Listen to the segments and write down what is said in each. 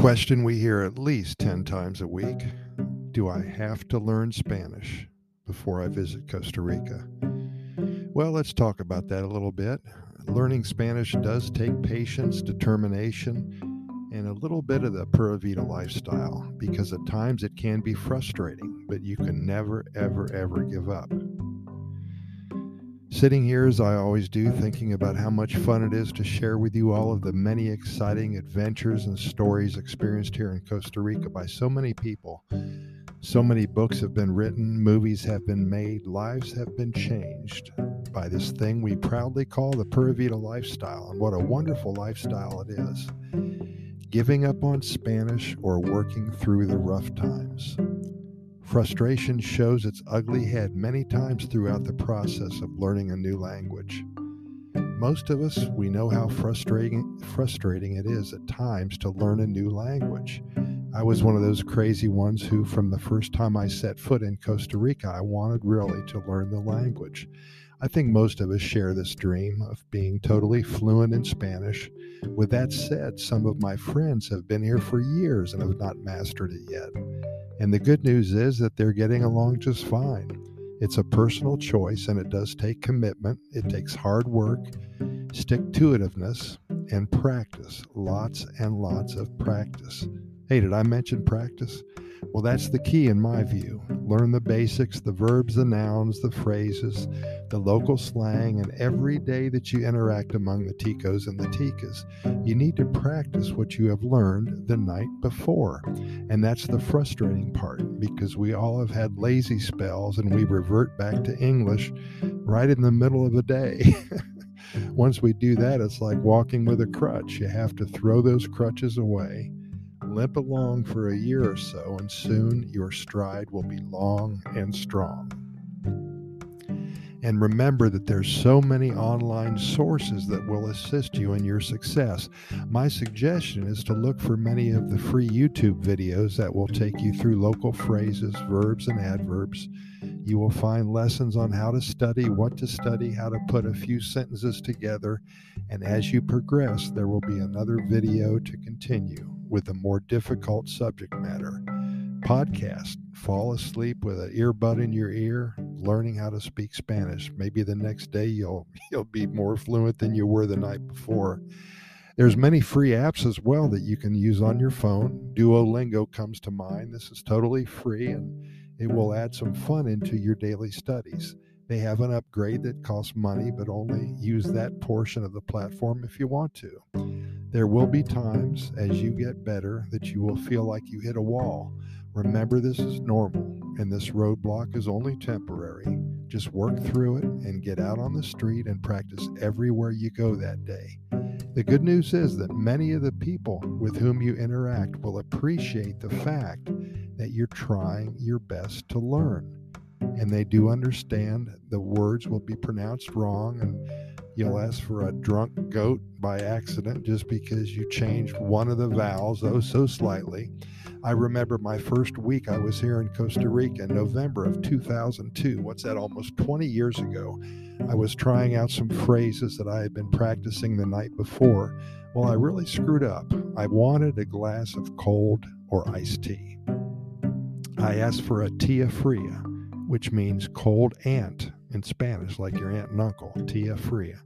question we hear at least 10 times a week Do I have to learn Spanish before I visit Costa Rica? Well, let's talk about that a little bit. Learning Spanish does take patience, determination, and a little bit of the Pura Vida lifestyle because at times it can be frustrating, but you can never, ever, ever give up. Sitting here as I always do, thinking about how much fun it is to share with you all of the many exciting adventures and stories experienced here in Costa Rica by so many people. So many books have been written, movies have been made, lives have been changed by this thing we proudly call the Pura Vida lifestyle. And what a wonderful lifestyle it is. Giving up on Spanish or working through the rough times. Frustration shows its ugly head many times throughout the process of learning a new language. Most of us, we know how frustrating, frustrating it is at times to learn a new language. I was one of those crazy ones who, from the first time I set foot in Costa Rica, I wanted really to learn the language. I think most of us share this dream of being totally fluent in Spanish. With that said, some of my friends have been here for years and have not mastered it yet. And the good news is that they're getting along just fine. It's a personal choice and it does take commitment. It takes hard work, stick to itiveness, and practice. Lots and lots of practice. Hey, did I mention practice? Well, that's the key in my view. Learn the basics, the verbs, the nouns, the phrases, the local slang, and every day that you interact among the Ticos and the Ticas, you need to practice what you have learned the night before. And that's the frustrating part because we all have had lazy spells and we revert back to English right in the middle of the day. Once we do that, it's like walking with a crutch. You have to throw those crutches away limp along for a year or so, and soon your stride will be long and strong. And remember that there's so many online sources that will assist you in your success. My suggestion is to look for many of the free YouTube videos that will take you through local phrases, verbs, and adverbs. You will find lessons on how to study, what to study, how to put a few sentences together, and as you progress, there will be another video to continue with a more difficult subject matter. Podcast. Fall asleep with an earbud in your ear, learning how to speak Spanish. Maybe the next day you'll you'll be more fluent than you were the night before. There's many free apps as well that you can use on your phone. Duolingo comes to mind. This is totally free and it will add some fun into your daily studies. They have an upgrade that costs money, but only use that portion of the platform if you want to. There will be times as you get better that you will feel like you hit a wall. Remember, this is normal, and this roadblock is only temporary. Just work through it and get out on the street and practice everywhere you go that day. The good news is that many of the people with whom you interact will appreciate the fact that you're trying your best to learn and they do understand the words will be pronounced wrong and you'll uh-huh. ask for a drunk goat by accident just because you changed one of the vowels oh so slightly. I remember my first week i was here in costa rica in november of 2002 what's that? Almost 20 years ago. I was trying out some phrases that i had been practicing the night before. Well i really screwed up. I wanted a glass of cold or iced tea. I asked for a tia fria which means cold aunt in Spanish, like your aunt and uncle, tia fria.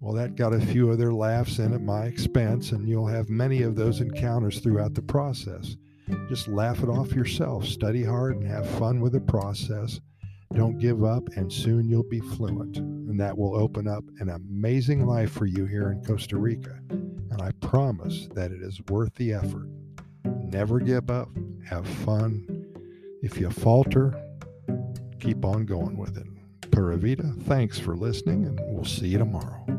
Well, that got a few other laughs in at my expense, and you'll have many of those encounters throughout the process. Just laugh it off yourself, study hard, and have fun with the process. Don't give up, and soon you'll be fluent. And that will open up an amazing life for you here in Costa Rica. And I promise that it is worth the effort. Never give up, have fun. If you falter, keep on going with it. Pura Vida, thanks for listening, and we'll see you tomorrow.